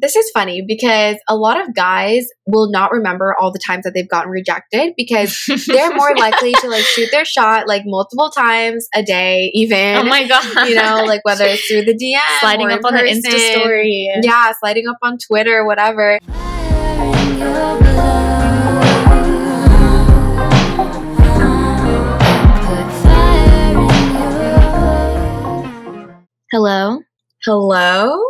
this is funny because a lot of guys will not remember all the times that they've gotten rejected because they're more likely to like shoot their shot like multiple times a day, even. Oh my god! You know, like whether it's through the DM, sliding up on the Insta story, yeah, sliding up on Twitter, whatever. Hello. Hello.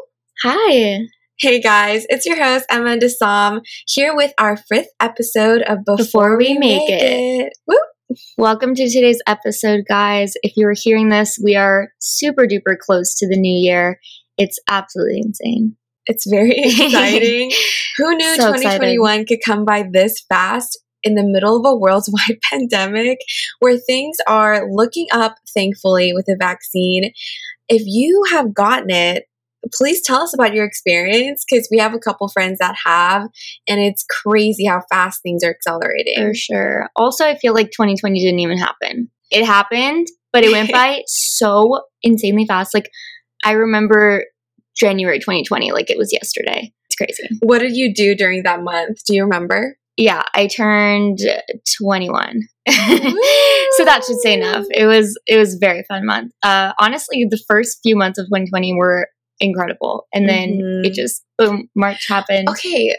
Hi. Hey guys, it's your host Emma Desam here with our fifth episode of Before, Before We We Make Make It. It. Welcome to today's episode, guys. If you are hearing this, we are super duper close to the new year. It's absolutely insane. It's very exciting. Who knew So 2021 could come by this fast in the middle of a worldwide pandemic where things are looking up, thankfully, with a vaccine? If you have gotten it, please tell us about your experience because we have a couple friends that have, and it's crazy how fast things are accelerating. For sure. Also, I feel like 2020 didn't even happen. It happened, but it went by so insanely fast. Like, I remember January 2020 like it was yesterday. It's crazy. What did you do during that month? Do you remember? Yeah, I turned 21. so that should say enough. It was it was a very fun month. Uh, honestly, the first few months of 2020 were incredible, and then Mhm. it just boom, March happened. Okay,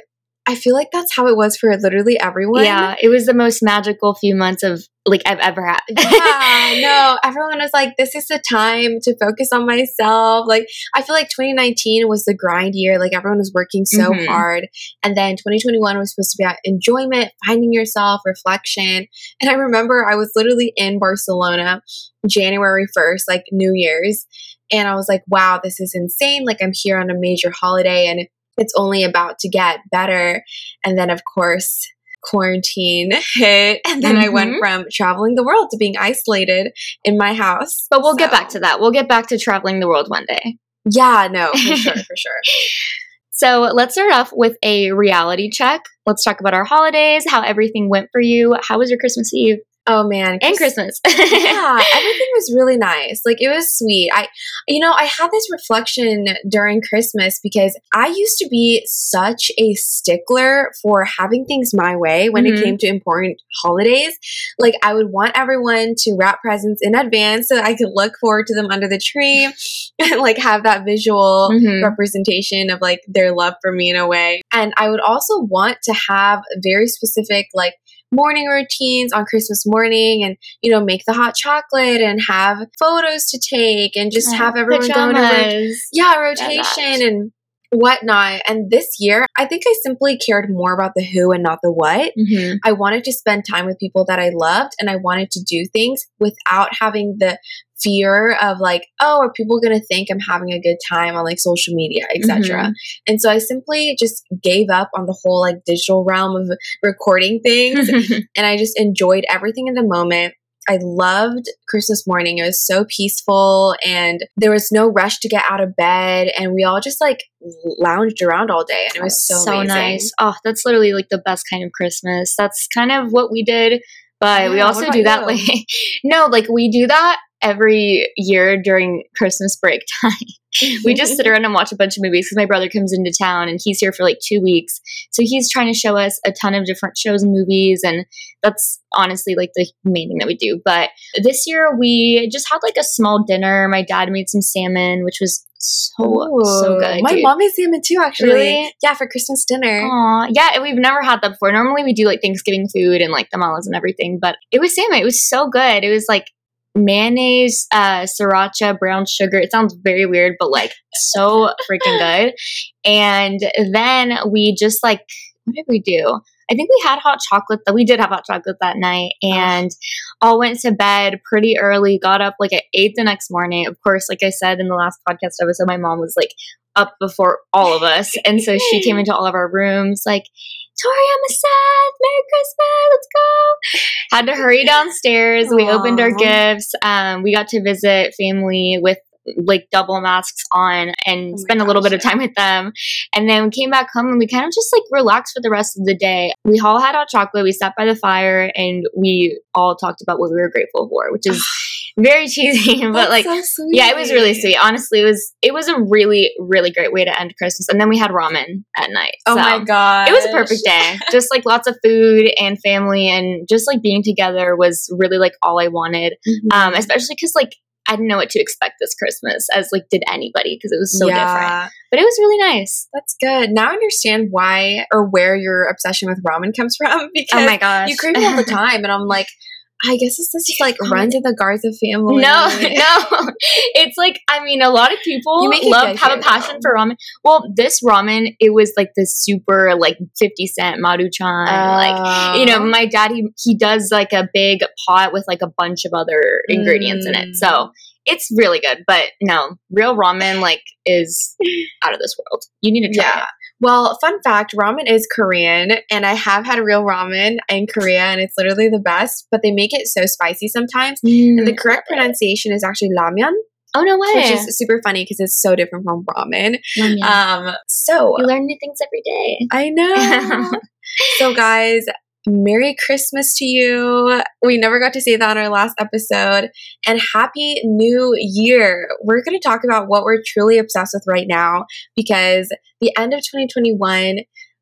I feel like that's how it was for literally everyone. Yeah, it was the most magical few months of like I've ever had. yeah, no, everyone was like, this is the time to focus on myself. Like, I feel like 2019 was the grind year. Like, everyone was working so Mhm. hard. And then 2021 was supposed to be about enjoyment, finding yourself, reflection. And I remember I was literally in Barcelona January 1st, like New Year's. And I was like, wow, this is insane. Like, I'm here on a major holiday and it's only about to get better. And then, of course, quarantine hit. And then I went Mhm. from traveling the world to being isolated in my house. But we'll get back to that. We'll get back to traveling the world one day. Yeah, no, for sure, for sure. So let's start off with a reality check. Let's talk about our holidays, how everything went for you. How was your Christmas Eve Oh man, and Christmas? yeah, everything was really nice. Like it was sweet. I you know, I had this reflection during Christmas because I used to be such a stickler for having things my way when Mhm. it came to important holidays. Like I would want everyone to wrap presents in advance so I could look forward to them under the tree and like have that visual Mhm. representation of like their love for me in a way. And I would also want to have very specific like morning routines on Christmas morning and you know make the hot chocolate and have photos to take and just have everyone go into rot- yeah rotation and whatnot. And this year, I think I simply cared more about the who and not the what. Mhm. I wanted to spend time with people that I loved and I wanted to do things without having the fear of like, oh, are people going to think I'm having a good time on like social media, etc. Mhm. And so I simply just gave up on the whole like digital realm of recording things and I just enjoyed everything in the moment. I loved Christmas morning. It was so peaceful and there was no rush to get out of bed and we all just like lounged around all day and it was so, amazing. nice. Oh, that's literally like the best kind of Christmas. That's kind of what we did, but we also do that you? like no, like we do that every year during Christmas break time. we just sit around and watch a bunch of movies because my brother comes into town and he's here for like two weeks. So he's trying to show us a ton of different shows and movies, and that's honestly like the main thing that we do. But this year we just had like a small dinner. My dad made some salmon, which was so so good. My dude. mom made salmon too, actually. Really? Yeah, for Christmas dinner. Aw, yeah, and we've never had that before. Normally we do like Thanksgiving food and like tamales and everything, but it was salmon. It was so good. It was like mayonnaise, uh, sriracha, brown sugar. It sounds very weird, but like so freaking good. And then we just like, what did we do? I think we had hot chocolate. That we did have hot chocolate that night, and all went to bed pretty early. Got up like at eight the next morning. Of course, like I said in the last podcast episode, my mom was like up before all of us, and so she came into all of our rooms like. Tori, I'm a Seth. Merry Christmas. Let's go. Had to hurry downstairs. We opened our gifts. Um, we got to visit family with like double masks on and Oh spend a little gosh, bit of time with them. And then we came back home and we kind of just like relaxed for the rest of the day. We all had hot chocolate. We sat by the fire and we all talked about what we were grateful for, which is very cheesy, but That's like so yeah, it was really sweet. Honestly, it was it was a really really great way to end Christmas. And then we had ramen at night. Oh so my god, It was a perfect day. just like lots of food and family and just like being together was really like all I wanted. Mm-hmm. Um, especially because like I didn't know what to expect this Christmas, as like did anybody, because it was so different. But it was really nice. That's good. Now I understand why or where your obsession with ramen comes from because Oh my gosh, you crave it all the time, and I'm like, I guess it's just like run to the Garza family. No, no. It's like I mean, a lot of people love have a passion though. for ramen. Well, this ramen, it was like the super like fifty cent maruchan. like you know, Oh. my dad he he does like a big pot with like a bunch of other ingredients in it. Mm. So it's really good. But no, real ramen like is out of this world. You need to try yeah. Well, fun fact ramen is Korean, and I have had real ramen in Korea, and it's literally the best, but they make it so spicy sometimes. it. And the correct pronunciation is actually ramyeon, oh no way! which is super funny because it's so different from ramen. Ramyeon. Um, so you learn new things every day. I know. so, guys, Merry Christmas to you. We never got to say that on our last episode. And Happy New Year. We're going to talk about what we're truly obsessed with right now because the end of 2021.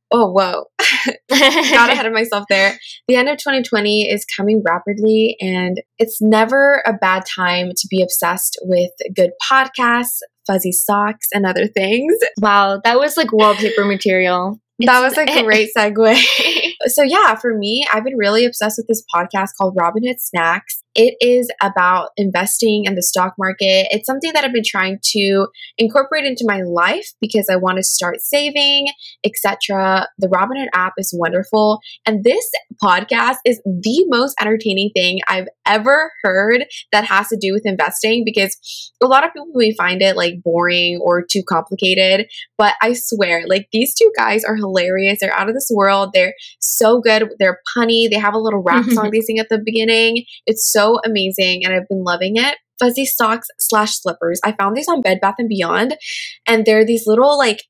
Oh, whoa. Got ahead of myself there. The end of 2020 is coming rapidly, and it's never a bad time to be obsessed with good podcasts, fuzzy socks, and other things. wow, that was like wallpaper material. That was a great segue. so yeah, for me, I've been really obsessed with this podcast called Robinhood Snacks. It is about investing in the stock market. It's something that I've been trying to incorporate into my life because I want to start saving, etc. The Robinhood app is wonderful, and this podcast is the most entertaining thing I've ever heard that has to do with investing because a lot of people may find it like boring or too complicated, but I swear, like these two guys are hilarious. They're out of this world. They're so good. They're punny. They have a little rap song they sing at the beginning. It's so amazing, and I've been loving it. Fuzzy socks slash slippers. I found these on Bed Bath and Beyond, and they're these little like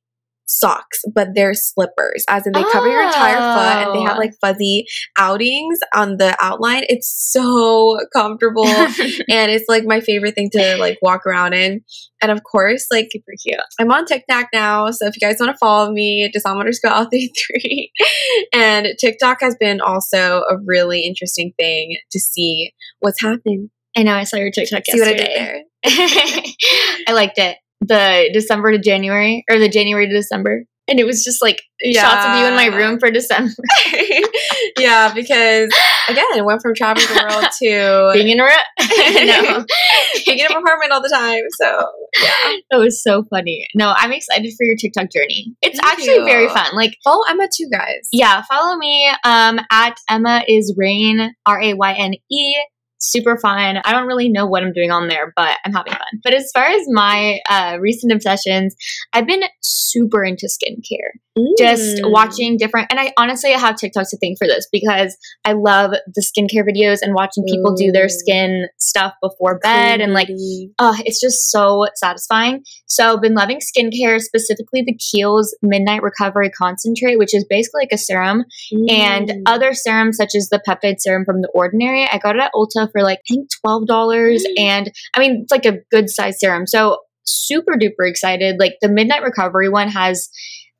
socks, but they're slippers, as in they cover your entire foot, and they have Oh. like fuzzy outings on the outline. It's so comfortable and it's like my favorite thing to like walk around in. And of course, like Super cute. I'm on TikTok now, so if you guys want to follow me, just underscore all three three. And TikTok has been also a really interesting thing to see what's happening. I know. I saw your TikTok See what I yesterday. did there? I liked it. The December to January or the January to December. And it was just like shots of you in my room for December. yeah, because again, it went from traveling the world to Being in a room. no. being in an apartment all the time. So yeah. That was so funny. No, I'm excited for your TikTok journey. It's Thank actually you. very fun. Like, Follow Emma too, guys. yeah, follow me um, at Emma is Rain, R A Y N E. Super fun. I don't really know what I'm doing on there, but I'm having fun. But as far as my uh, recent obsessions, I've been super into skincare. just Mm. watching different and i honestly have tiktok to thank for this because i love the skincare videos and watching people do their skin stuff before bed and like oh it's just so satisfying so I've been loving skincare specifically the kiehl's midnight recovery concentrate which is basically like a serum and Mm. other serums such as the peptide serum from the ordinary i got it at ulta for like i think $12 Mm. and i mean it's like a good size serum so super duper excited like the midnight recovery one has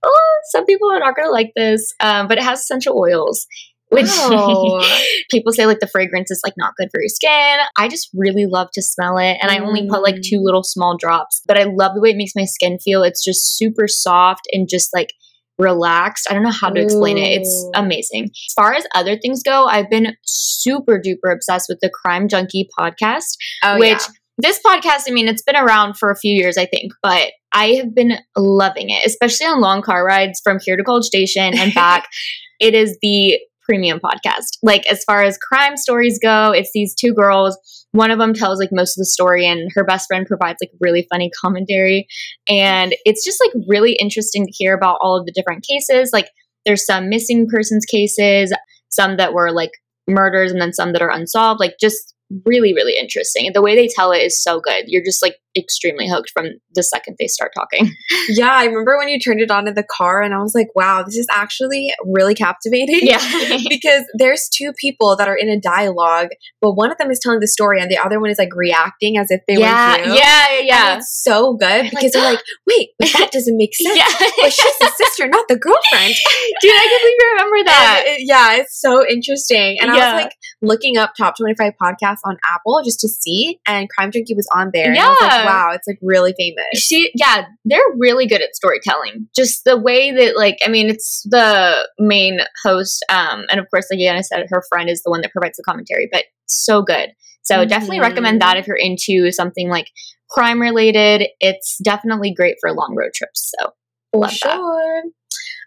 oh some people are not gonna like this um, but it has essential oils which Wow. people say like the fragrance is like not good for your skin i just really love to smell it and i only put like Mm. two little small drops but i love the way it makes my skin feel it's just super soft and just like relaxed. I don't know how to explain it. It's amazing. As far as other things go, I've been super duper obsessed with the Crime Junkie podcast, Oh, which yeah. this podcast, I mean, it's been around for a few years, I think, but I have been loving it, especially on long car rides from here to College Station and back. it is the premium podcast. Like, as far as crime stories go, it's these two girls. One of them tells like most of the story, and her best friend provides like really funny commentary. And it's just like really interesting to hear about all of the different cases. Like, there's some missing persons cases, some that were like murders, and then some that are unsolved. Like, just really, really interesting. The way they tell it is so good. You're just like extremely hooked from the second they start talking. Yeah, I remember when you turned it on in the car, and I was like, wow, this is actually really captivating. Yeah. because there's two people that are in a dialogue, but one of them is telling the story, and the other one is like reacting as if they yeah, were you. yeah, yeah. And it's so good like, because they're like, wait, but that doesn't make sense. yeah. But she's the sister, not the girlfriend. Dude, I completely remember that. And it- yeah, it's so interesting. And I was like looking up top 25 podcasts on Apple just to see, and Crime Junkie was on there. Was like, Yeah. wow, it's like really famous. she yeah they're really good at storytelling just the way that like i mean it's the main host um and of course like Yana said her friend is the one that provides the commentary but so good so definitely Mhm. recommend that if you're into something like crime related it's definitely great for long road trips so love that. sure.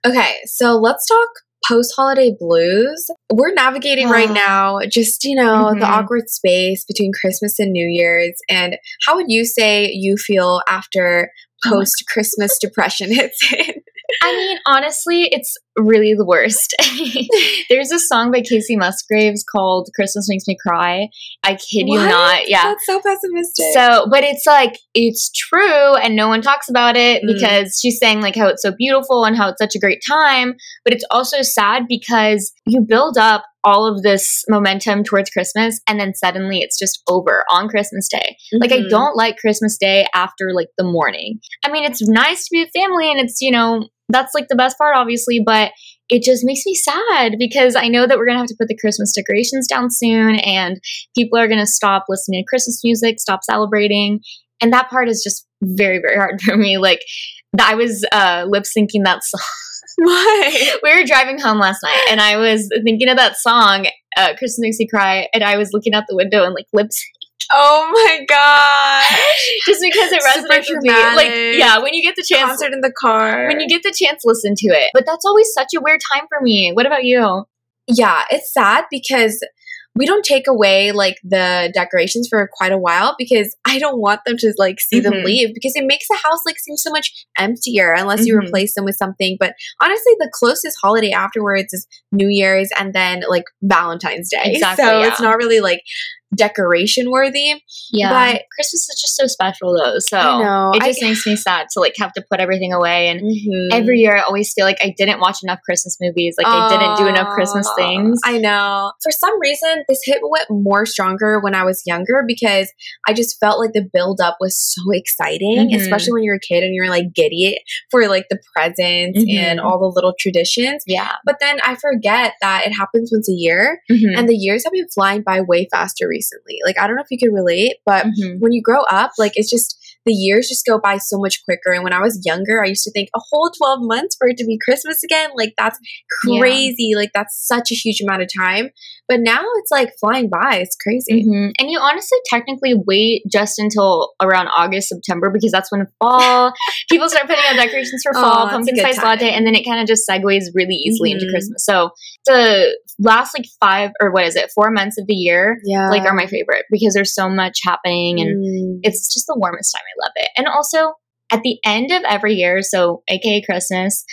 Okay, so let's talk post holiday blues. We're navigating right now just, you know, the Mhm. awkward space between Christmas and New Year's. And how would you say you feel after Oh post Christmas depression hits in? i mean honestly it's really the worst there's a song by kacey musgraves called christmas makes me cry i kid you not yeah That's so pessimistic. So, but it's like it's true, and no one talks about it Mm. because she's saying like how it's so beautiful and how it's such a great time. But it's also sad because you build up all of this momentum towards Christmas, and then suddenly it's just over on Christmas Day. Like I Mhm. don't like Christmas Day after like the morning. I mean, it's nice to be with family, and it's you know that's like the best part, obviously, but. It just makes me sad because I know that we're gonna have to put the Christmas decorations down soon, and people are going to stop listening to Christmas music, stop celebrating. And that part is just very, very hard for me. Like, I was uh, lip syncing that song. Why? we were driving home last night and I was thinking of that song, uh, Christmas Makes Me Cry, and I was looking out the window and like lip Oh my gosh. just because it resonates with me. Like, yeah, when you get the chance. Concert in the car. When you get the chance, listen to it. But that's always such a weird time for me. What about you? yeah, it's sad because we don't take away like the decorations for quite a while because I don't want them to like see them Mhm. leave because it makes the house like seem so much emptier unless you Mhm. replace them with something. But honestly, the closest holiday afterwards is New Year's and then like Valentine's Day. Exactly, So yeah. it's not really like decoration worthy. Yeah, But- Christmas is just so special though. So I know. it I- just makes me sad to like have to put everything away and Mhm. every year I always feel like I didn't watch enough Christmas movies. Like I didn't do enough Christmas things. I know. For some reason, this hit went more stronger when I was younger because I just felt like the build up was so exciting, Mhm. especially when you're a kid and you're like giddy for like the presents Mhm. and all the little traditions. yeah. But then I forget that it happens once a year, Mhm. and the years have been flying by way faster recently. Like I don't know if you can relate, but Mhm. when you grow up, like it's just the years just go by so much quicker. And when I was younger, I used to think a whole 12 months for it to be Christmas again, like that's Yeah. crazy. Like that's such a huge amount of time. But now it's like flying by. It's crazy. Mhm. And you honestly technically wait just until around August, September because that's when fall people start putting out decorations for fall, it's a pumpkin spice latte, and then it kind of just segues really easily into Mhm. Christmas. So the last like five or what is it, four months of the year, Yeah. like are my favorite because there's so much happening and Mm. it's just the warmest time. I love it. And also at the end of every year, so aka Christmas,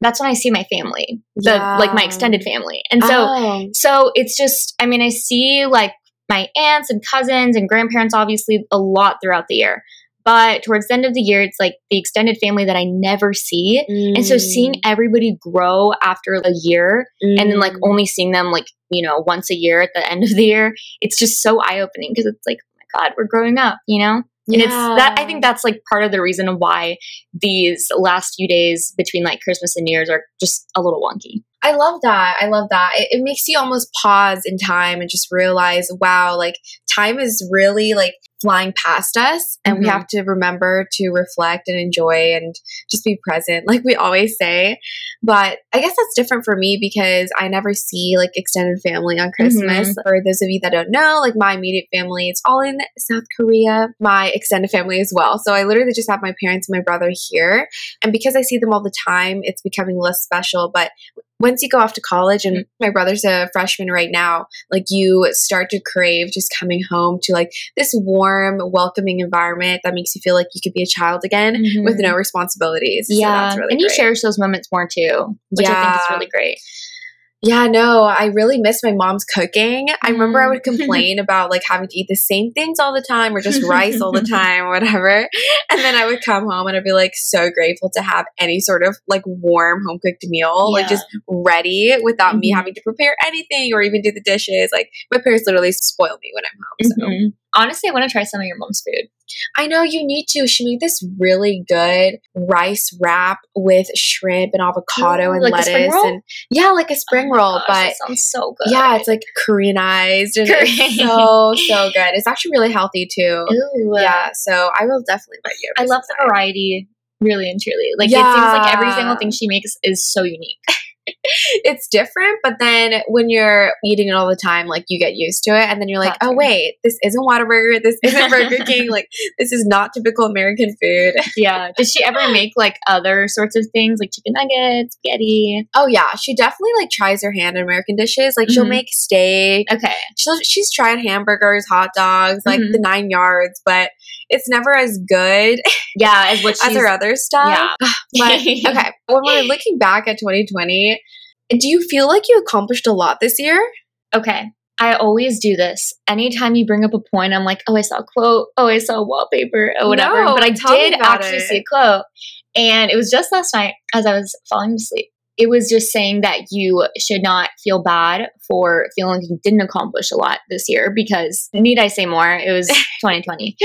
that's when I see my family, the like my extended family. And so Oh. so it's just I mean I see like my aunts and cousins and grandparents obviously a lot throughout the year. But towards the end of the year it's like the extended family that I never see. And so seeing everybody grow after a year and then like Mm. only seeing them like, you know, once a year at the end of the year, it's just so eye-opening because it's like, oh my God, we're growing up, you know? Yeah. And it's that I think that's like part of the reason why these last few days between like Christmas and New Year's are just a little wonky. I love that. I love that. It, it makes you almost pause in time and just realize, wow, like time is really like flying past us, and we Mhm. have to remember to reflect and enjoy and just be present, like we always say. But I guess that's different for me because I never see like extended family on Christmas. For those of you that don't know, like my immediate family, it's all in South Korea. My extended family as well. So I literally just have my parents and my brother here, and because I see them all the time, it's becoming less special. But once you go off to college and mm-hmm. my brother's a freshman right now like you start to crave just coming home to like this warm welcoming environment that makes you feel like you could be a child again with no mm-hmm. responsibilities So yeah, that's really and you great. cherish those moments more too, which I think is really great. Yeah, no, I really miss my mom's cooking. I remember I would Mm. complain about like having to eat the same things all the time or just rice all the time or whatever. And then I would come home and I'd be like so grateful to have any sort of like warm home cooked meal, like just ready without me Mhm. having to prepare anything or even do the dishes. Like my parents literally spoil me when I'm home. So Mhm. Honestly, I want to try some of your mom's food. I know you need to. She made this really good rice wrap with shrimp and avocado and like lettuce and yeah, like a spring Oh roll, gosh, but that sounds so good. yeah, it's like Koreanized and Korean. it's so so good. It's actually really healthy too. Ooh. Yeah, so I will definitely invite you. I love the variety, really and truly. Like it seems like every single thing she makes is so unique. It's different, but then when you're eating it all the time, like you get used to it, and then you're like, Gotcha. oh wait, this isn't Whataburger, this isn't Burger King, like this is not typical American food. Yeah. Does she ever make like other sorts of things, like chicken nuggets, spaghetti? Oh yeah, she definitely like tries her hand in American dishes. Like she'll Mhm. make steak. Okay. She'll, she's tried hamburgers, hot dogs, like Mhm. the nine yards, but it's never as good Yeah, as what as her other stuff. Yeah. But okay, when we're looking back at 2020, do you feel like you accomplished a lot this year? Okay. I always do this. Anytime you bring up a point, I'm like, oh, I saw a quote. Oh, I saw a wallpaper or whatever. No, but I did actually it. see a quote. And it was just last night as I was falling to sleep. It was just saying that you should not feel bad for feeling like you didn't accomplish a lot this year because, need I say more? It was 2020.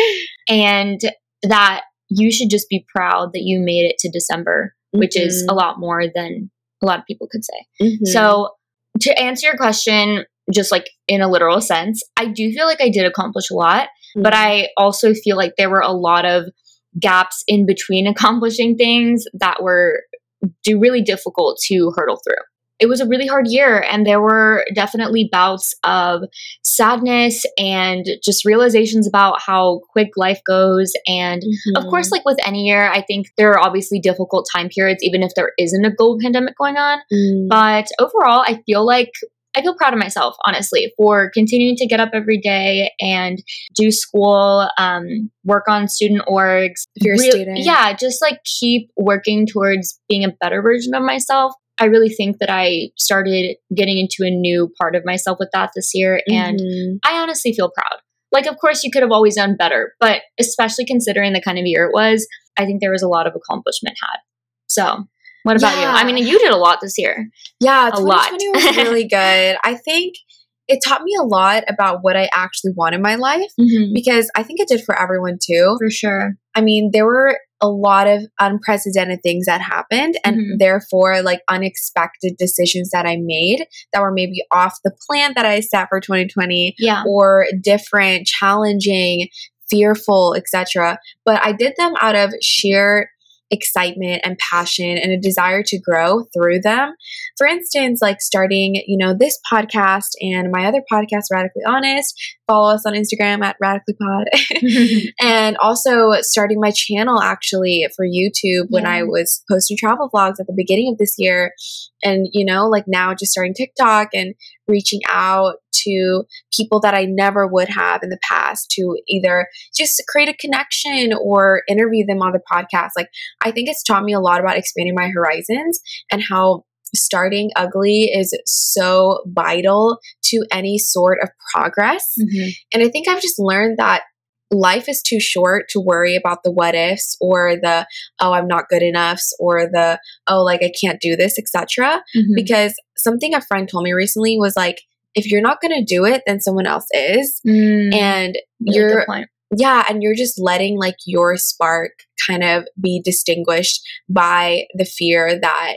And that you should just be proud that you made it to December, which is Mm-hmm. a lot more than a lot of people could say. Mhm. So, to answer your question, just like in a literal sense, I do feel like I did accomplish a lot, but Mm-hmm. I also feel like there were a lot of gaps in between accomplishing things that were do really difficult to hurdle through. It was a really hard year, and there were definitely bouts of sadness and just realizations about how quick life goes and of Mhm. course, like with any year, I think there are obviously difficult time periods, even if there isn't a global pandemic going on. Mm. But overall, I feel like I feel proud of myself, honestly, for continuing to get up every day and do school, um, work on student orgs. If you're a student. Yeah, just like keep working towards being a better version of myself. I really think that I started getting into a new part of myself with that this year. And Mhm. I honestly feel proud. Like, of course, you could have always done better, but especially considering the kind of year it was, I think there was a lot of accomplishment had. So, what about you? I mean, you did a lot this year. yeah, a lot. was really good. I think it taught me a lot about what I actually want in my life because I think it did for everyone too. For sure. I mean, there were a lot of unprecedented things that happened and Mhm. therefore like unexpected decisions that I made that were maybe off the plan that I set for 2020 Yeah. or different, challenging, fearful, etc. But I did them out of sheer excitement and passion and a desire to grow through them. For instance, like starting, you know, this podcast and my other podcast, Radically Honest. Follow us on Instagram at Radically Pod. and also starting my channel actually for YouTube when Yeah. I was posting travel vlogs at the beginning of this year. And, you know, like now just starting TikTok and reaching out to people that I never would have in the past to either just create a connection or interview them on the podcast. Like, I think it's taught me a lot about expanding my horizons and how starting ugly is so vital to any sort of progress. Mhm. And I think I've just learned that life is too short to worry about the what ifs or the oh I'm not good enoughs or the oh like I can't do this etc Mhm. because something a friend told me recently was like if you're not going to do it then someone else is Mm, and you're yeah and you're just letting like your spark kind of be distinguished by the fear that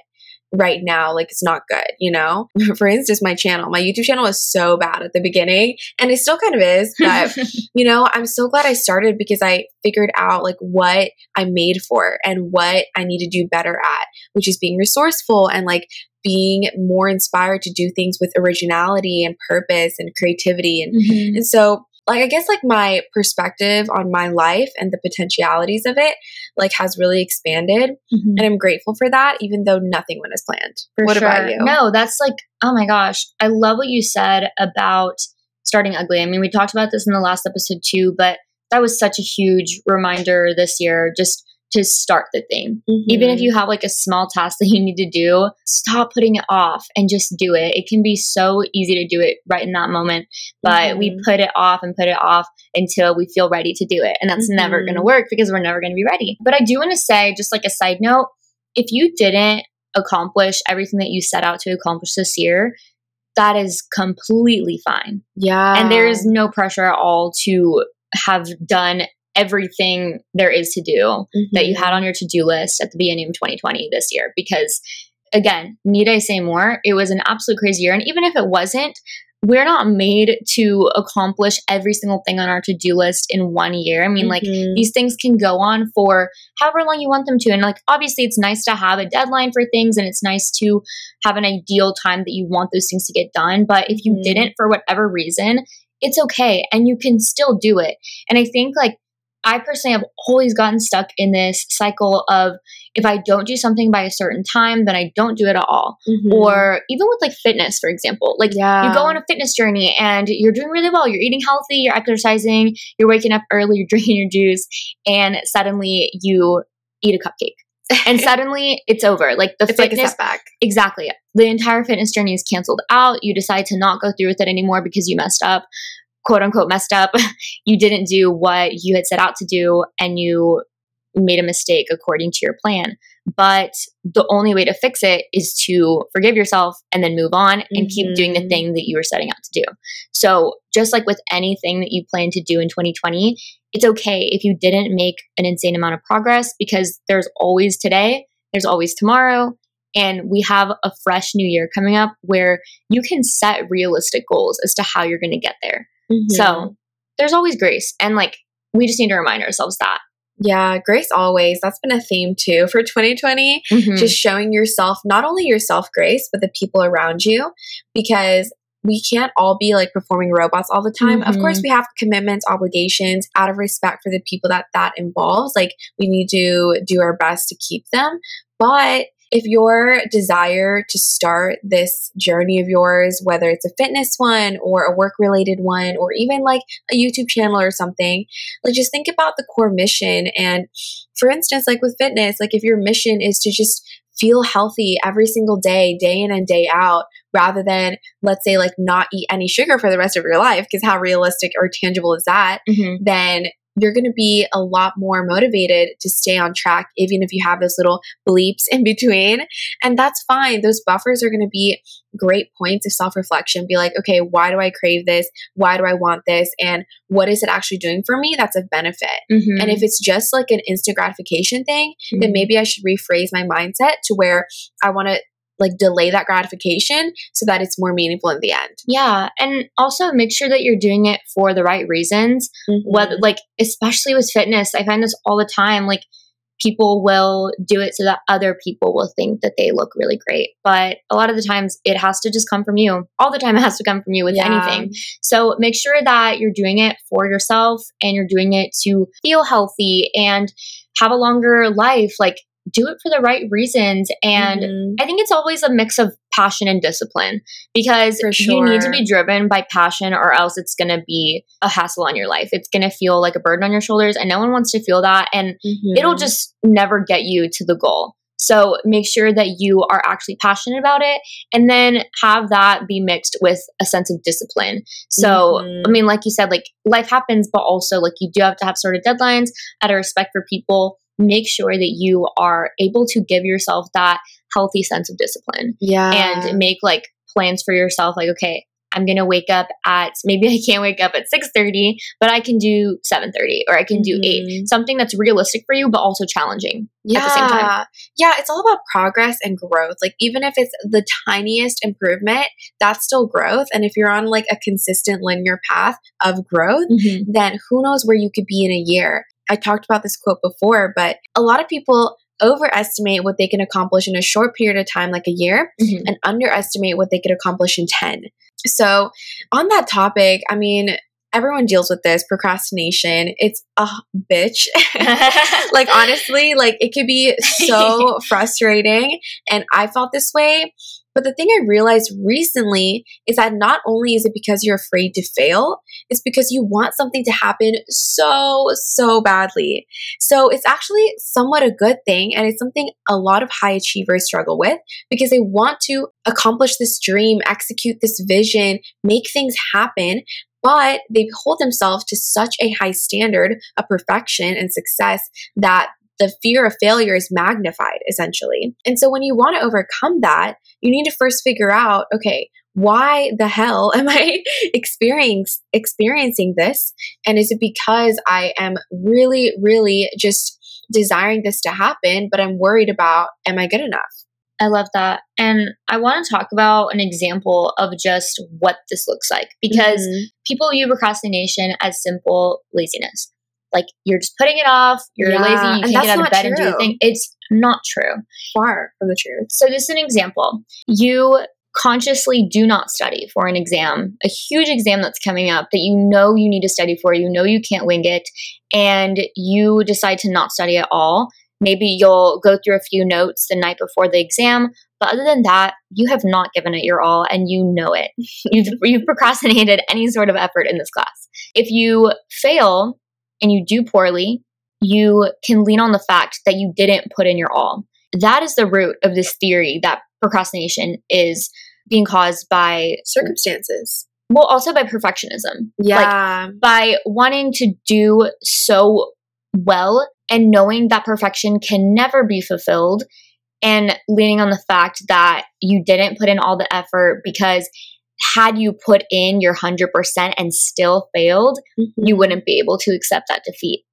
right now like it's not good you know for instance my channel my youtube channel was so bad at the beginning and it still kind of is but you know i'm so glad i started because i figured out like what i'm made for and what i need to do better at which is being resourceful and like being more inspired to do things with originality and purpose and creativity and Mhm. and so, like, I guess like my perspective on my life and the potentialities of it, like, has really expanded. Mhm. And I'm grateful for that, even though nothing went as planned. For what sure. about you? No, that's like, oh my gosh. I love what you said about starting ugly. I mean, we talked about this in the last episode too, but that was such a huge reminder this year. Just to start the thing. Mm-hmm. Even if mm-hmm. you have like a small task that you need to do, stop putting it off and just do it. It can be so easy to do it right in that moment, but mm-hmm. we put it off and put it off until we feel ready to do it. And that's mm-hmm. never going to work because we're never going to be ready. But I do want to say, just like a side note, if you didn't accomplish everything that you set out to accomplish this year, that is completely fine. Yeah. And there is no pressure at all to have done everything there is to do mm-hmm. that you had on your to-do list at the beginning of 2020 this year because again need i say more it was an absolute crazy year and even if it wasn't we're not made to accomplish every single thing on our to-do list in one year. I mean, mm-hmm. like these things can go on for however long you want them to. And like obviously it's nice to have a deadline for things and it's nice to have an ideal time that you want those things to get done. But if you mm-hmm. didn't for whatever reason, it's okay and you can still do it. And I think like I personally have always gotten stuck in this cycle of if I don't do something by a certain time, then I don't do it at all. Mm-hmm. Or even with like fitness, for example, like yeah. you go on a fitness journey and you're doing really well. You're eating healthy, you're exercising, you're waking up early, you're drinking your juice, and suddenly you eat a cupcake. and suddenly it's over. Like the it's fitness, like. Exactly. The entire fitness journey is canceled out. You decide to not go through with it anymore because you messed up quote unquote messed up. you didn't do what you had set out to do and you made a mistake according to your plan. But the only way to fix it is to forgive yourself and then move on and mm-hmm. keep doing the thing that you were setting out to do. So, just like with anything that you plan to do in 2020, it's okay if you didn't make an insane amount of progress because there's always today, there's always tomorrow, and we have a fresh new year coming up where you can set realistic goals as to how you're going to get there. Mm-hmm. So there's always grace. And like, we just need to remind ourselves that. Yeah, grace always. That's been a theme too for 2020. Mm-hmm. Just showing yourself, not only yourself grace, but the people around you. Because we can't all be like performing robots all the time. Mm-hmm. Of course, mm-hmm. we have commitments, obligations out of respect for the people that that involves. Like, we need to do our best to keep them. But if your desire to start this journey of yours, whether it's a fitness one or a work related one, or even like a YouTube channel or something, like just think about the core mission. And for instance, like with fitness, like if your mission is to just feel healthy every single day, day in and day out, rather than, let's say, like not eat any sugar for the rest of your life, because how realistic or tangible is that? Mm-hmm. Then you're going to be a lot more motivated to stay on track, even if you have those little bleeps in between. And that's fine. Those buffers are going to be great points of self reflection. Be like, okay, why do I crave this? Why do I want this? And what is it actually doing for me that's a benefit? Mm-hmm. And if it's just like an instant gratification thing, mm-hmm. then maybe I should rephrase my mindset to where I want to like delay that gratification so that it's more meaningful in the end. Yeah, and also make sure that you're doing it for the right reasons. Mm-hmm. Whether like especially with fitness, I find this all the time like people will do it so that other people will think that they look really great. But a lot of the times it has to just come from you. All the time it has to come from you with yeah. anything. So make sure that you're doing it for yourself and you're doing it to feel healthy and have a longer life. Like do it for the right reasons. And mm-hmm. I think it's always a mix of passion and discipline because sure. you need to be driven by passion or else it's going to be a hassle on your life. It's going to feel like a burden on your shoulders and no one wants to feel that. And mm-hmm. it'll just never get you to the goal. So make sure that you are actually passionate about it and then have that be mixed with a sense of discipline. So, mm-hmm. I mean, like you said, like life happens, but also like you do have to have sort of deadlines out of respect for people make sure that you are able to give yourself that healthy sense of discipline. Yeah. And make like plans for yourself like okay, I'm going to wake up at maybe I can't wake up at 6:30, but I can do 7:30 or I can do mm-hmm. 8. Something that's realistic for you but also challenging yeah. at the same time. Yeah, it's all about progress and growth. Like even if it's the tiniest improvement, that's still growth and if you're on like a consistent linear path of growth, mm-hmm. then who knows where you could be in a year. I talked about this quote before, but a lot of people overestimate what they can accomplish in a short period of time, like a year, mm-hmm. and underestimate what they could accomplish in 10. So, on that topic, I mean, everyone deals with this procrastination. It's a bitch. like honestly, like it could be so frustrating and I felt this way but the thing I realized recently is that not only is it because you're afraid to fail, it's because you want something to happen so, so badly. So it's actually somewhat a good thing. And it's something a lot of high achievers struggle with because they want to accomplish this dream, execute this vision, make things happen. But they hold themselves to such a high standard of perfection and success that the fear of failure is magnified essentially. And so when you want to overcome that, you need to first figure out, okay, why the hell am I experiencing experiencing this? And is it because I am really, really just desiring this to happen, but I'm worried about am I good enough? I love that. And I want to talk about an example of just what this looks like because mm-hmm. people view procrastination as simple laziness like you're just putting it off, you're yeah, lazy, you can't get out of bed true. and do the thing. It's not true. Far from the truth. So this is an example. You consciously do not study for an exam, a huge exam that's coming up that you know you need to study for, you know you can't wing it, and you decide to not study at all. Maybe you'll go through a few notes the night before the exam, but other than that, you have not given it your all and you know it. You've, you've procrastinated any sort of effort in this class. If you fail, and you do poorly, you can lean on the fact that you didn't put in your all. That is the root of this theory that procrastination is being caused by circumstances. Well, also by perfectionism. Yeah. Like by wanting to do so well and knowing that perfection can never be fulfilled and leaning on the fact that you didn't put in all the effort because had you put in your 100% and still failed, mm-hmm. you wouldn't be able to accept that defeat,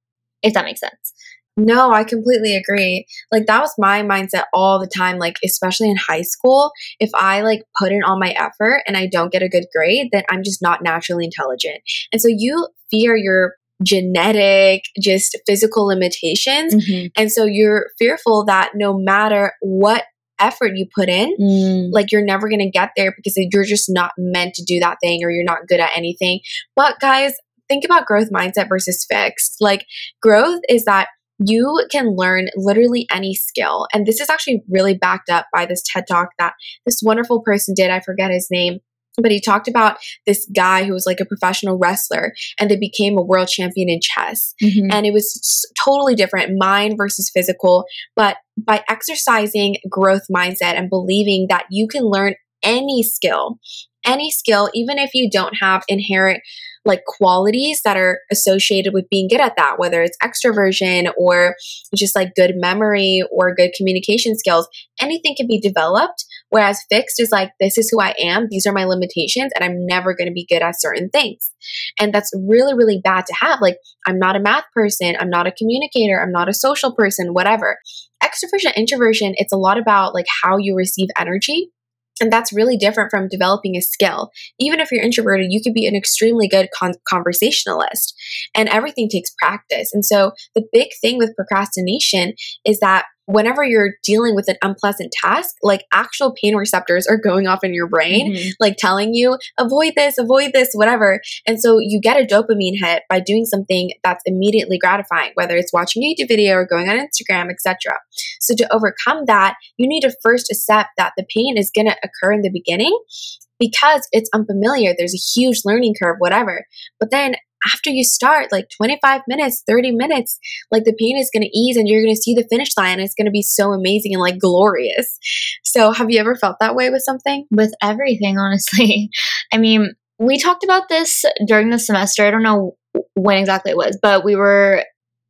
if that makes sense. No, I completely agree. Like that was my mindset all the time, like especially in high school. If I like put in all my effort and I don't get a good grade, then I'm just not naturally intelligent. And so you fear your genetic, just physical limitations. Mm-hmm. And so you're fearful that no matter what effort you put in, mm. like you're never going to get there because you're just not meant to do that thing or you're not good at anything. But guys, think about growth mindset versus fixed. Like growth is that you can learn literally any skill. And this is actually really backed up by this TED talk that this wonderful person did. I forget his name but he talked about this guy who was like a professional wrestler and they became a world champion in chess. Mm-hmm. And it was totally different, mind versus physical. But by exercising growth mindset and believing that you can learn any skill, any skill, even if you don't have inherent like qualities that are associated with being good at that, whether it's extroversion or just like good memory or good communication skills, anything can be developed. Whereas fixed is like, this is who I am, these are my limitations, and I'm never going to be good at certain things. And that's really, really bad to have. Like, I'm not a math person, I'm not a communicator, I'm not a social person, whatever. Extroversion, introversion, it's a lot about like how you receive energy and that's really different from developing a skill. Even if you're introverted, you could be an extremely good con- conversationalist, and everything takes practice. And so, the big thing with procrastination is that whenever you're dealing with an unpleasant task, like actual pain receptors are going off in your brain, mm-hmm. like telling you, avoid this, avoid this, whatever. And so you get a dopamine hit by doing something that's immediately gratifying, whether it's watching a YouTube video or going on Instagram, etc. So to overcome that, you need to first accept that the pain is going to occur in the beginning because it's unfamiliar. There's a huge learning curve, whatever. But then after you start, like 25 minutes, 30 minutes, like the pain is going to ease and you're going to see the finish line. And it's going to be so amazing and like glorious. So, have you ever felt that way with something? With everything, honestly. I mean, we talked about this during the semester. I don't know when exactly it was, but we were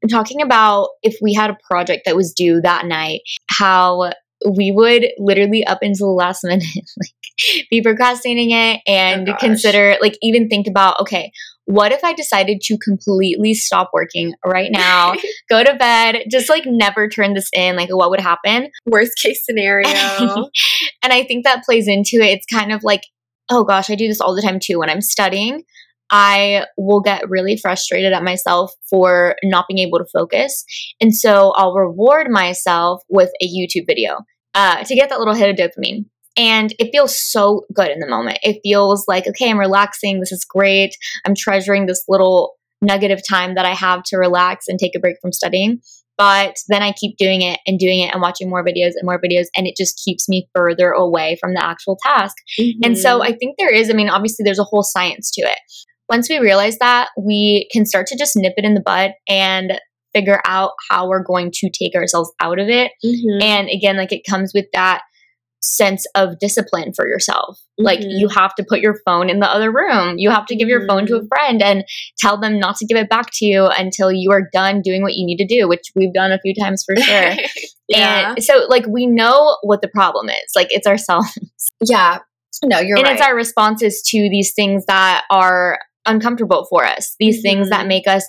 talking about if we had a project that was due that night, how we would literally up until the last minute like be procrastinating it and oh consider like even think about okay what if I decided to completely stop working right now, go to bed, just like never turn this in? Like, what would happen? Worst case scenario. and I think that plays into it. It's kind of like, oh gosh, I do this all the time too when I'm studying. I will get really frustrated at myself for not being able to focus. And so I'll reward myself with a YouTube video uh, to get that little hit of dopamine. And it feels so good in the moment. It feels like, okay, I'm relaxing. This is great. I'm treasuring this little nugget of time that I have to relax and take a break from studying. But then I keep doing it and doing it and watching more videos and more videos, and it just keeps me further away from the actual task. Mm-hmm. And so I think there is, I mean, obviously, there's a whole science to it. Once we realize that, we can start to just nip it in the bud and figure out how we're going to take ourselves out of it. Mm-hmm. And again, like it comes with that sense of discipline for yourself. Mm-hmm. Like you have to put your phone in the other room. You have to give your mm-hmm. phone to a mm-hmm. friend and tell them not to give it back to you until you are done doing what you need to do, which we've done a few times for sure. yeah. And so like we know what the problem is. Like it's ourselves. Yeah. No, you're and right. it's our responses to these things that are uncomfortable for us. These things that mm-hmm. make us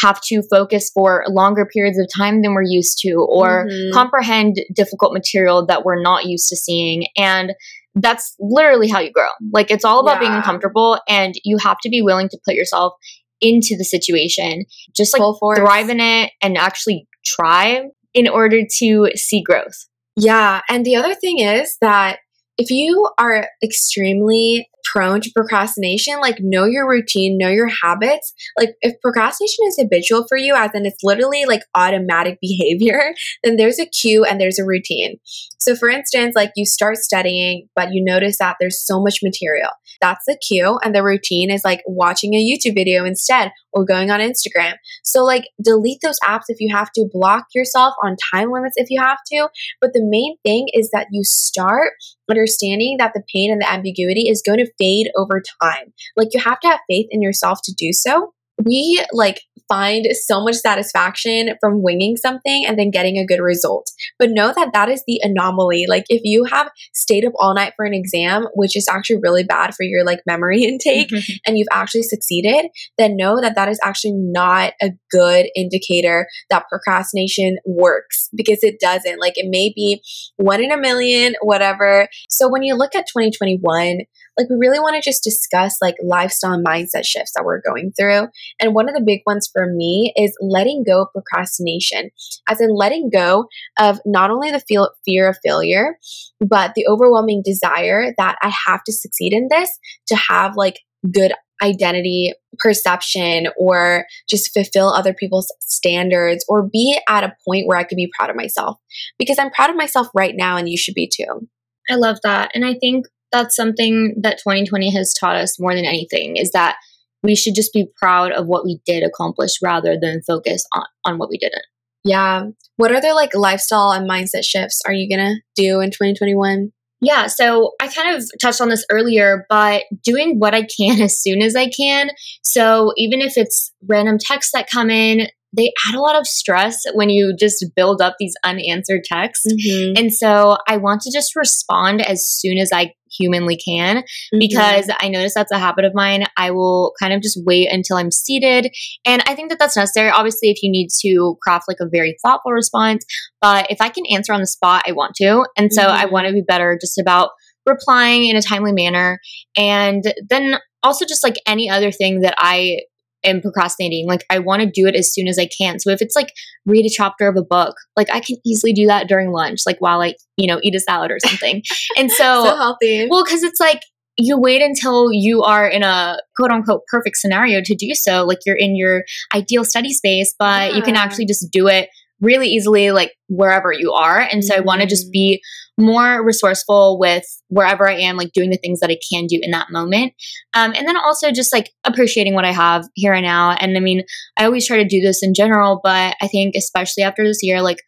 have to focus for longer periods of time than we're used to or mm-hmm. comprehend difficult material that we're not used to seeing. And that's literally how you grow. Like it's all about yeah. being uncomfortable and you have to be willing to put yourself into the situation, just like thrive in it and actually try in order to see growth. Yeah. And the other thing is that if you are extremely prone to procrastination, like know your routine, know your habits. Like if procrastination is habitual for you, as in it's literally like automatic behavior, then there's a cue and there's a routine. So for instance, like you start studying, but you notice that there's so much material. That's the cue. And the routine is like watching a YouTube video instead or going on Instagram. So like delete those apps if you have to, block yourself on time limits if you have to. But the main thing is that you start understanding that the pain and the ambiguity is going to fade over time. Like you have to have faith in yourself to do so. We like find so much satisfaction from winging something and then getting a good result. But know that that is the anomaly. Like if you have stayed up all night for an exam, which is actually really bad for your like memory intake mm-hmm. and you've actually succeeded, then know that that is actually not a good indicator that procrastination works because it doesn't. Like it may be one in a million, whatever. So when you look at 2021, like we really want to just discuss like lifestyle mindset shifts that we're going through. And one of the big ones for me is letting go of procrastination, as in letting go of not only the feel, fear of failure, but the overwhelming desire that I have to succeed in this to have like good identity perception or just fulfill other people's standards or be at a point where I can be proud of myself because I'm proud of myself right now and you should be too. I love that. And I think that's something that 2020 has taught us more than anything is that we should just be proud of what we did accomplish rather than focus on, on what we didn't. Yeah. What other like lifestyle and mindset shifts are you going to do in 2021? Yeah, so I kind of touched on this earlier, but doing what I can as soon as I can. So even if it's random texts that come in, they add a lot of stress when you just build up these unanswered texts. Mm-hmm. And so I want to just respond as soon as I humanly can mm-hmm. because I notice that's a habit of mine. I will kind of just wait until I'm seated. And I think that that's necessary. Obviously, if you need to craft like a very thoughtful response, but if I can answer on the spot, I want to. And so mm-hmm. I want to be better just about replying in a timely manner. And then also just like any other thing that I am procrastinating. Like I want to do it as soon as I can. So if it's like read a chapter of a book, like I can easily do that during lunch, like while I, you know, eat a salad or something. And so, so healthy. Well, because it's like you wait until you are in a quote unquote perfect scenario to do so. Like you're in your ideal study space, but yeah. you can actually just do it really easily, like wherever you are. And so mm-hmm. I want to just be more resourceful with wherever I am, like doing the things that I can do in that moment. Um, and then also just like appreciating what I have here and now. And I mean, I always try to do this in general, but I think especially after this year, like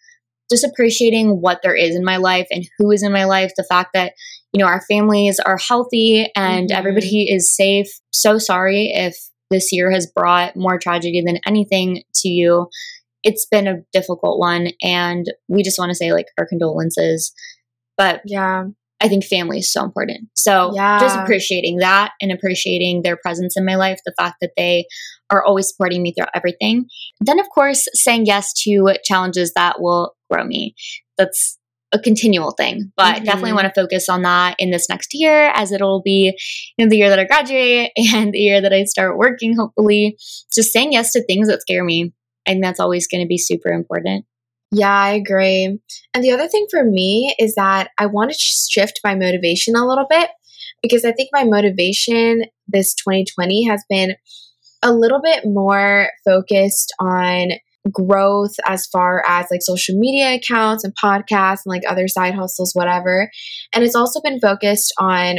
just appreciating what there is in my life and who is in my life, the fact that, you know, our families are healthy and mm-hmm. everybody is safe. So sorry if this year has brought more tragedy than anything to you. It's been a difficult one. And we just want to say, like, our condolences but yeah, I think family is so important. So yeah. just appreciating that and appreciating their presence in my life, the fact that they are always supporting me through everything. Then, of course, saying yes to challenges that will grow me. That's a continual thing, but mm-hmm. definitely want to focus on that in this next year as it'll be in the year that I graduate and the year that I start working, hopefully. Just saying yes to things that scare me. And that's always going to be super important. Yeah, I agree. And the other thing for me is that I want to shift my motivation a little bit because I think my motivation this 2020 has been a little bit more focused on growth as far as like social media accounts and podcasts and like other side hustles, whatever. And it's also been focused on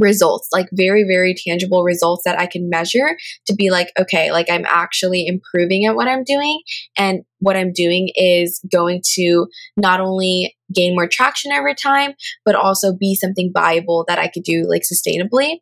results, like very, very tangible results that I can measure to be like, okay, like I'm actually improving at what I'm doing. And what I'm doing is going to not only gain more traction over time, but also be something viable that I could do like sustainably.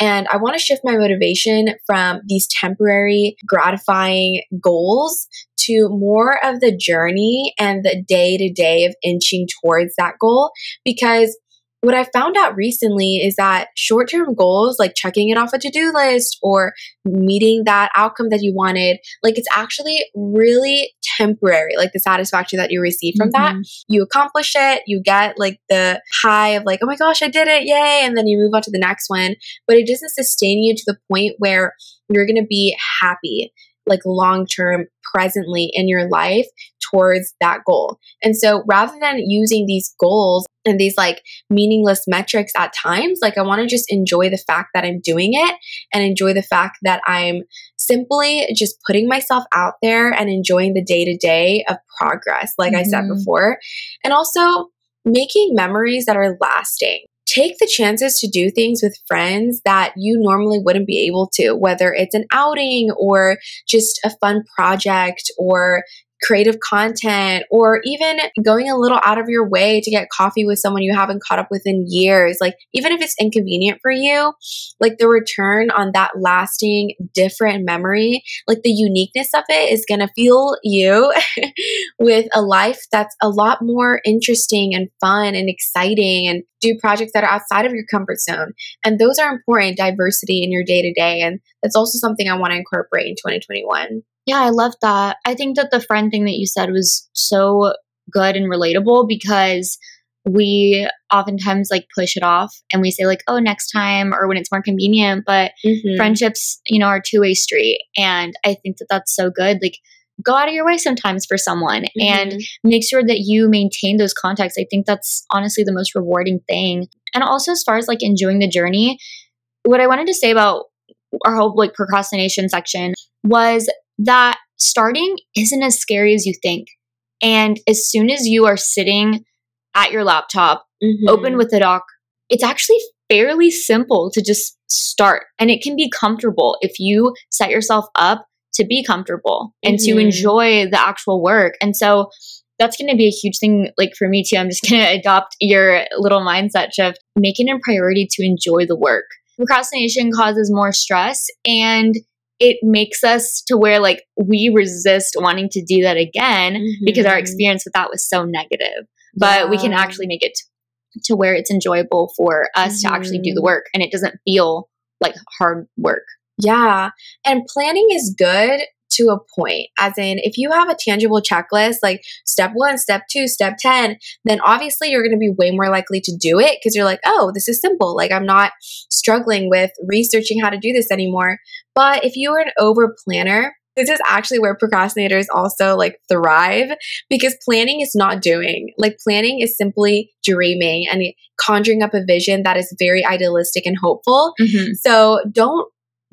And I want to shift my motivation from these temporary, gratifying goals to more of the journey and the day to day of inching towards that goal because what I found out recently is that short term goals, like checking it off a to do list or meeting that outcome that you wanted, like it's actually really temporary. Like the satisfaction that you receive from mm-hmm. that, you accomplish it, you get like the high of like, oh my gosh, I did it, yay. And then you move on to the next one. But it doesn't sustain you to the point where you're going to be happy like long term presently in your life towards that goal. And so rather than using these goals and these like meaningless metrics at times, like I want to just enjoy the fact that I'm doing it and enjoy the fact that I'm simply just putting myself out there and enjoying the day to day of progress, like mm-hmm. I said mm-hmm. before. And also making memories that are lasting take the chances to do things with friends that you normally wouldn't be able to, whether it's an outing or just a fun project or creative content or even going a little out of your way to get coffee with someone you haven't caught up with in years. Like, even if it's inconvenient for you, like the return on that lasting, different memory, like the uniqueness of it is going to fuel you with a life that's a lot more interesting and fun and exciting and do projects that are outside of your comfort zone. And those are important diversity in your day to day. And that's also something I want to incorporate in 2021. Yeah, I love that. I think that the friend thing that you said was so good and relatable because we oftentimes like push it off and we say like oh next time or when it's more convenient but mm-hmm. friendships you know are two-way street and i think that that's so good like go out of your way sometimes for someone mm-hmm. and make sure that you maintain those contacts i think that's honestly the most rewarding thing and also as far as like enjoying the journey what i wanted to say about our whole like procrastination section was that starting isn't as scary as you think. And as soon as you are sitting at your laptop, mm-hmm. open with a doc, it's actually fairly simple to just start. And it can be comfortable if you set yourself up to be comfortable and mm-hmm. to enjoy the actual work. And so that's going to be a huge thing like for me too. I'm just going to adopt your little mindset shift, making it a priority to enjoy the work. Procrastination causes more stress and it makes us to where like we resist wanting to do that again mm-hmm. because our experience with that was so negative. But yeah. we can actually make it to where it's enjoyable for us mm-hmm. to actually do the mm-hmm. work and it doesn't feel like hard work. Yeah. And planning is good to a point. As in, if you have a tangible checklist, like step one, step two, step 10, then obviously you're going to be way more likely to do it because you're like, oh, this is simple. Like, I'm not struggling with researching how to do this anymore. But if you are an over planner, this is actually where procrastinators also like thrive because planning is not doing. Like planning is simply dreaming and conjuring up a vision that is very idealistic and hopeful. Mm-hmm. So don't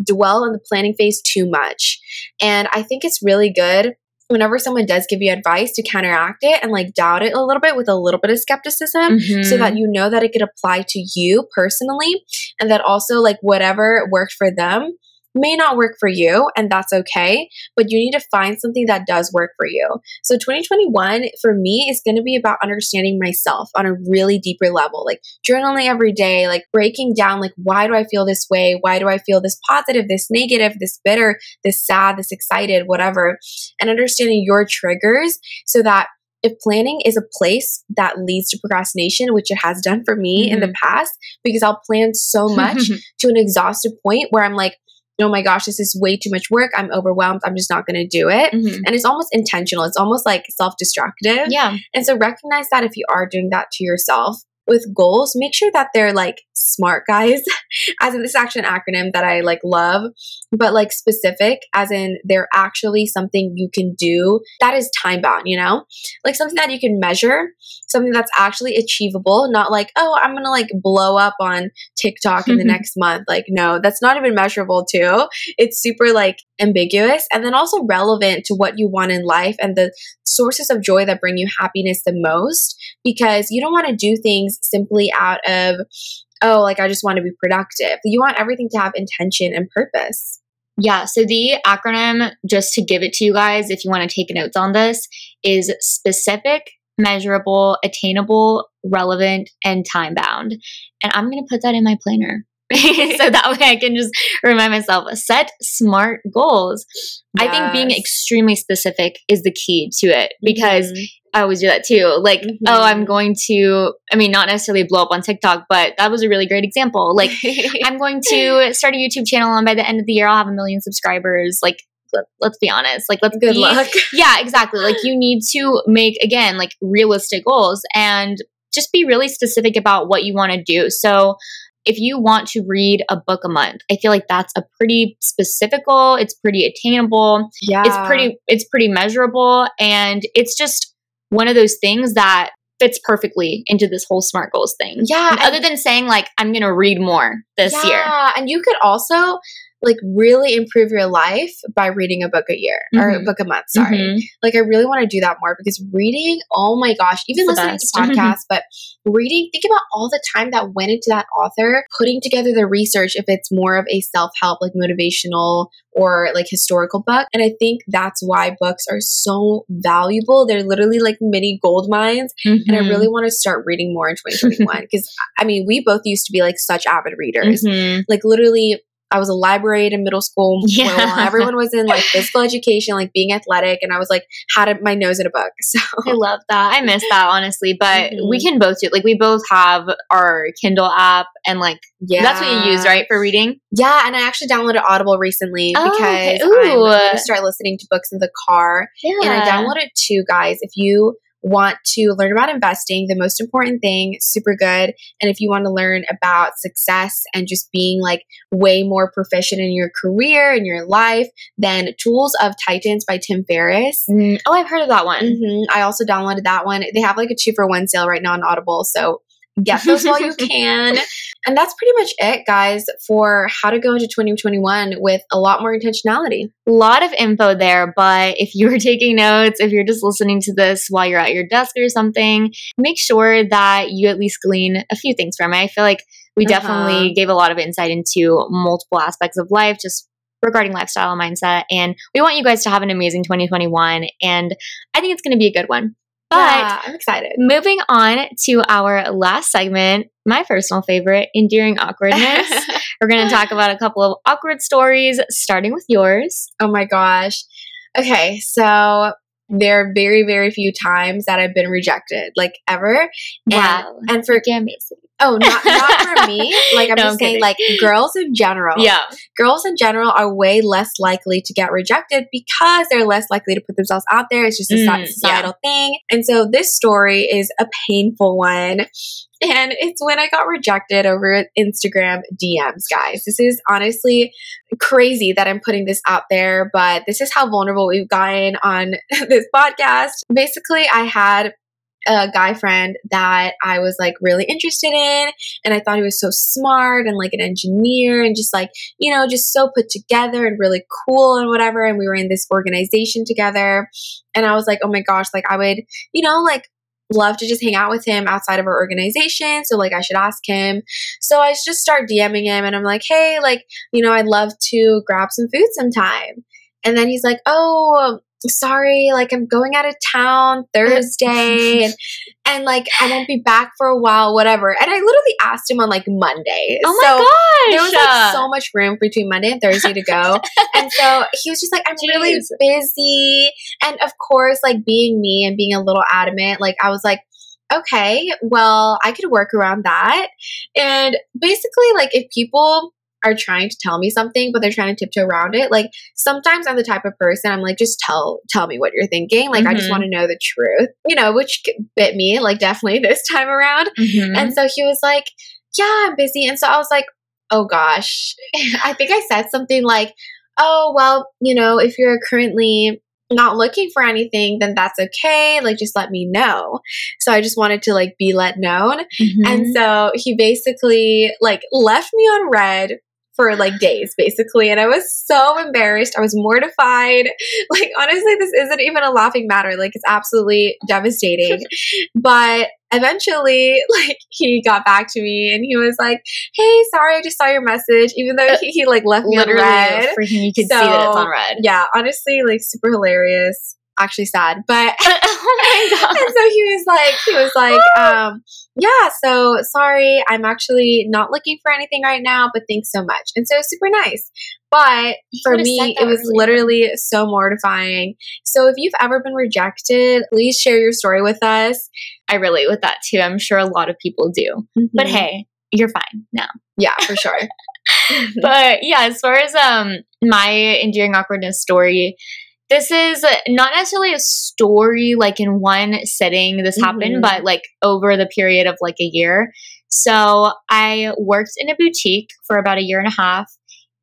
dwell in the planning phase too much. And I think it's really good whenever someone does give you advice to counteract it and like doubt it a little bit with a little bit of skepticism mm-hmm. so that you know that it could apply to you personally and that also like whatever worked for them may not work for you, and that's okay, but you need to find something that does work for you. So, 2021 for me is going to be about understanding myself on a really deeper level, like journaling every day, like breaking down, like, why do I feel this way? Why do I feel this positive, this negative, this bitter, this sad, this excited, whatever, and understanding your triggers so that if planning is a place that leads to procrastination, which it has done for me mm-hmm. in the mm-hmm. past, because I'll plan so much to an exhaustive point where I'm like, oh my gosh, this is way too much work. I'm overwhelmed. I'm just not going to do it. Mm-hmm. And it's almost intentional. It's almost like self destructive. Yeah. And so recognize that if you are doing that to yourself with goals, make sure that they're like SMART, guys. as in, this is actually an acronym that I like love, but like specific, as in they're actually something you can do that is time bound, you know? Like something that you can measure, something that's actually achievable, not like, oh, I'm gonna like blow up on TikTok in the next month. Like, no, that's not even measurable, too. It's super like ambiguous and then also relevant to what you want in life and the sources of joy that bring you happiness the most because you don't want to do things simply out of oh like i just want to be productive you want everything to have intention and purpose yeah, so the acronym, just to give it to you guys if you want to take notes on this, is specific, measurable, attainable, relevant, and time bound. And I'm going to put that in my planner. so that way I can just remind myself set smart goals. Yes. I think being extremely specific is the key to it because mm-hmm. I always do that too. Like, mm-hmm. oh, I'm going to, I mean, not necessarily blow up on TikTok, but that was a really great example. Like, I'm going to start a YouTube channel and by the end of the year, I'll have a million subscribers. Like, let, us be honest. Like, let's good be, luck. Yeah, exactly. Like, you need to make, again, like realistic goals and just be really specific about what you want to do. So, if you want to read a book a month, I feel like that's a pretty specific goal. It's pretty attainable. Yeah. It's pretty it's pretty measurable and it's just one of those things that fits perfectly into this whole smart goals thing. Yeah. other than saying like I'm going to read more this yeah, year. Yeah, and you could also like really improve your life by reading a book a year mm-hmm. or a book a month. Sorry. Mm-hmm. Like I really want to do that more because reading, oh my gosh, even it's listening to podcasts, but reading, think about all the time that went into that author putting together the research if it's more of a self-help, like motivational or like historical book. And I think that's why books are so valuable. They're literally like mini gold mines. Mm-hmm. And I really mm-hmm. want to start reading more in 2021 because I mean, we both used to be like such avid readers. Mm-hmm. Like literally I was a librarian in middle school. Yeah. everyone was in like physical education, like being athletic, and I was like had my nose in a book. So I love that. I miss that honestly, but mm-hmm. we can both do it. like we both have our Kindle app and like yeah, that's what you use right for reading. Yeah, and I actually downloaded Audible recently oh, because okay. I'm to start listening to books in the car. Yeah. And I downloaded two guys. If you want to learn about investing, the most important thing, super good. And if you want to learn about success and just being like way more proficient in your career and your life, then Tools of Titans by Tim Ferriss. Mm, oh, I've heard of that one. Mm-hmm. I also downloaded that one. They have like a two for one sale right now on Audible. So get those while you can. And that's pretty much it, guys, for how to go into 2021 with a lot more intentionality. A lot of info there, but if you're taking notes, if you're just listening to this while you're at your desk or something, make sure that you at least glean a few things from it. I feel like we uh-huh. definitely gave a lot of insight into multiple aspects of life, just regarding lifestyle and mindset. And we want you guys to have an amazing 2021. And I think it's going to be a good one. But yeah, I'm excited. Moving on to our last segment, my personal favorite, enduring awkwardness. We're going to talk about a couple of awkward stories, starting with yours. Oh my gosh. Okay, so there are very, very few times that I've been rejected, like ever. Wow. And, and for amazing. Oh, not not for me. Like I'm no, just I'm saying, like girls in general. Yeah, girls in general are way less likely to get rejected because they're less likely to put themselves out there. It's just a mm, societal yeah. thing. And so this story is a painful one. And it's when I got rejected over Instagram DMs, guys. This is honestly crazy that I'm putting this out there, but this is how vulnerable we've gotten on this podcast. Basically, I had a guy friend that I was like really interested in. And I thought he was so smart and like an engineer and just like, you know, just so put together and really cool and whatever. And we were in this organization together. And I was like, oh my gosh, like I would, you know, like love to just hang out with him outside of our organization. So like I should ask him. So I just start DMing him and I'm like, hey, like, you know, I'd love to grab some food sometime. And then he's like, oh, sorry, like I'm going out of town Thursday and, and like I won't be back for a while, whatever. And I literally asked him on like Monday. Oh my so gosh. There was like so much room between Monday and Thursday to go. and so he was just like, I'm Jeez. really busy. And of course, like being me and being a little adamant, like I was like, okay, well, I could work around that. And basically, like if people are trying to tell me something, but they're trying to tiptoe around it. Like sometimes I'm the type of person I'm like, just tell tell me what you're thinking. Like mm-hmm. I just mm-hmm. want to know the truth, you know, which bit me like definitely this time around. Mm-hmm. And so he was like, yeah, I'm busy. And so I was like, oh gosh. I think I said something like, oh, well, you know, if you're currently not looking for anything, then that's okay. Like, just let me know. So I just wanted to like be let known. Mm-hmm. And so he basically like left me on read for like days basically and i was so embarrassed. I was mortified. Like honestly this isn't even a laughing matter. Like it's absolutely devastating. But eventually like he got back to me and he was like hey sorry i just saw your message. Even though he, he like left me on literally read. for him, you can see that it's on read. yeah honestly like super hilarious actually sad but oh my god. and so he was like he was like um yeah so sorry i'm actually not looking for anything right now but thanks so much and so it was super nice but for me it was earlier. literally so mortifying so if you've ever been rejected please share your story with us I relate with that too. I'm sure a lot of people do. But Mhm. hey, you're fine now. yeah for sure but yeah, as far as um my enduring awkwardness story, this is not necessarily a story like in one setting this Mhm. happened, but like over the period of like a year. So I worked in a boutique for about a year and a half.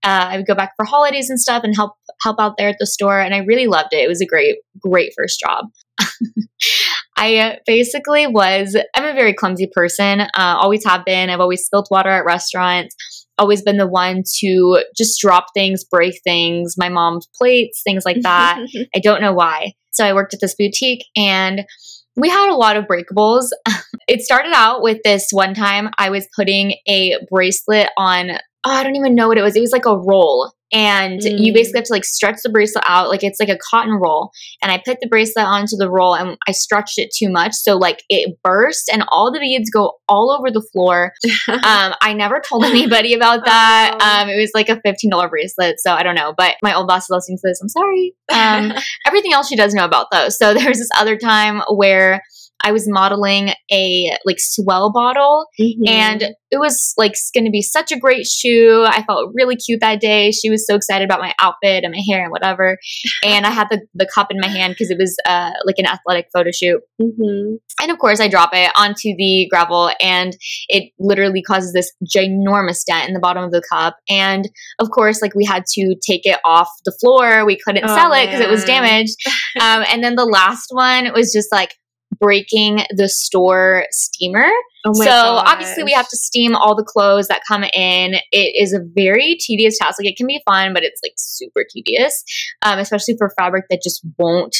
Uh, I would go back for holidays and stuff and help help out there at the store, and I really loved it. It was a great great first job. I uh, basically was. I'm a very clumsy person. Uh, always have been. I've always spilled water at restaurants always been the one to just drop things, break things, my mom's plates, things like that. I don't know why. So I worked at this boutique and we had a lot of breakables. it started out with this one time I was putting a bracelet on, oh, I don't even know what it was. It was like a roll. And you Mm. basically have to like stretch the bracelet out, like it's like a cotton roll. And I put the bracelet onto the roll and I stretched it too much. So like it burst and all the beads go all over the floor um, I never told anybody about that. Oh. Um, it was like a $15 bracelet, so I don't know. But my old boss is listening to this. I'm sorry. Um, everything else she does know about though. So there was this other time where I was modeling a like S'well bottle Mhm. and it was like going to be such a great shoe. I felt really cute that day. She was so excited about my outfit and my hair and whatever. And I had the, the cup in my hand because it was uh, like an athletic photo shoot. Mhm. And of course, I drop it onto the gravel, and it literally causes this ginormous dent in the bottom of the cup. And of course, like we had to take it off the floor. We couldn't Oh, sell it because it was damaged. um, and then the last one was just like breaking the store steamer. Oh so obviously, we have to steam all the clothes that come in. It is a very tedious task. Like it can be fun, but it's like super tedious, um, especially for fabric that just won't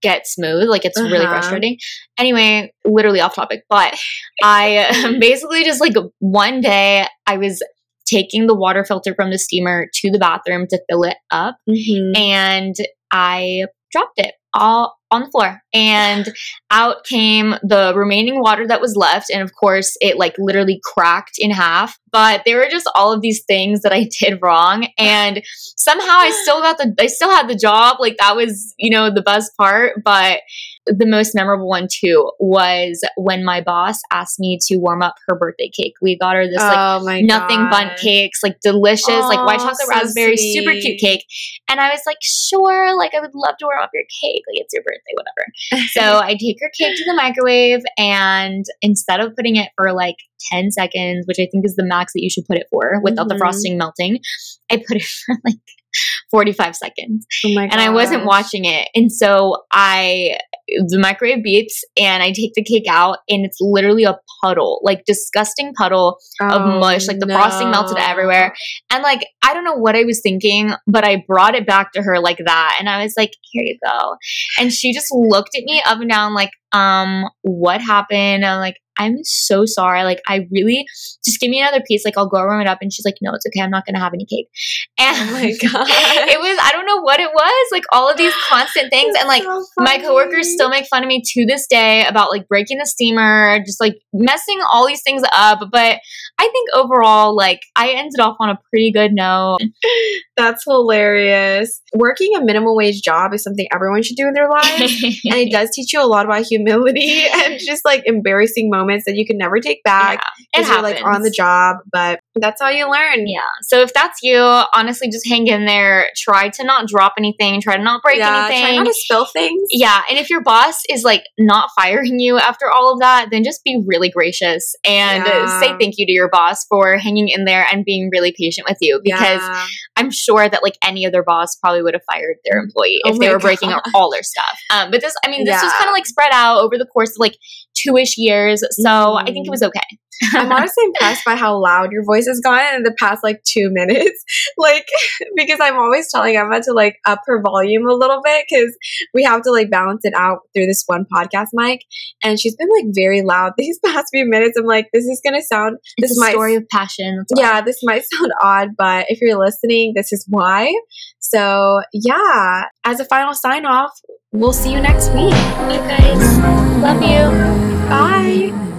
get smooth. Like it's really Uh-huh. frustrating. Anyway, literally off topic, but I basically just like one day I was taking the water filter from the steamer to the bathroom to fill it up Mhm. and I dropped it all on the floor and out came the remaining water that was left and of course it like literally cracked in half but there were just all of these things that I did wrong and somehow I still got the I still had the job like that was you know the best part but the most memorable one too was when my boss asked me to warm up her birthday cake we got her this like oh my nothing gosh. cakes, like delicious, like white chocolate so raspberry, super cute cake. And I was like, sure, like I would love to warm up your cake. Like it's your birthday, whatever. so I take her cake to the microwave and instead of putting it for like 10 seconds, which I think is the max that you should put it for without the Mhm. frosting melting, I put it for like 45 seconds Oh and I wasn't watching it. And so I, the microwave beeps and I take the cake out and it's literally a puddle, like disgusting puddle of Oh, mush. Like the frosting melted everywhere. And like, I don't know what I was thinking, but I brought it back to her like that. And I was like, here you go. And she just looked at me up and down, like, um, what happened? I'm like, I'm so sorry. Like, I really just give me another piece. Like, I'll go warm it up. And she's like, no, it's okay. I'm not going to have any cake. Oh and Oh my god. it was, I don't know what it was. Like, all of these constant things. And like, So my coworkers still make fun of me to this day about like breaking the steamer, just like messing all these things up. But I think overall, like I ended off on a pretty good note. That's hilarious. Working a minimum wage job is something everyone should do in their lives. and it does teach you a lot about humility and just like embarrassing moments that you can never take back Yeah, it you're like on the job. But That's how you learn. Yeah. So if that's you, honestly, just hang in there. Try to not drop anything. Try to not break yeah, anything. Try not to spill things. Yeah, and if your boss is like not firing you after all of that, then just be really gracious and Yeah. say thank you to your boss for hanging in there and being really patient with you because Yeah. I'm sure that like any other boss probably would have fired their employee Oh if they were breaking God. all their stuff. Um, but this, I mean, this was kind of like spread out over the course of like two ish years, so I think it Mhm. was okay. I'm honestly impressed by how loud your voice has gotten in the past like two minutes. Like, because I'm always telling Emma to like up her volume a little bit because we have to like balance it out through this one podcast mic. And she's been like very loud these past few minutes. I'm like, this is going to sound, It's this a might, story of passion. yeah, this might sound odd, but if you're listening, this is why. So, yeah, as a final sign off, we'll see you next week. You guys, love you. Bye.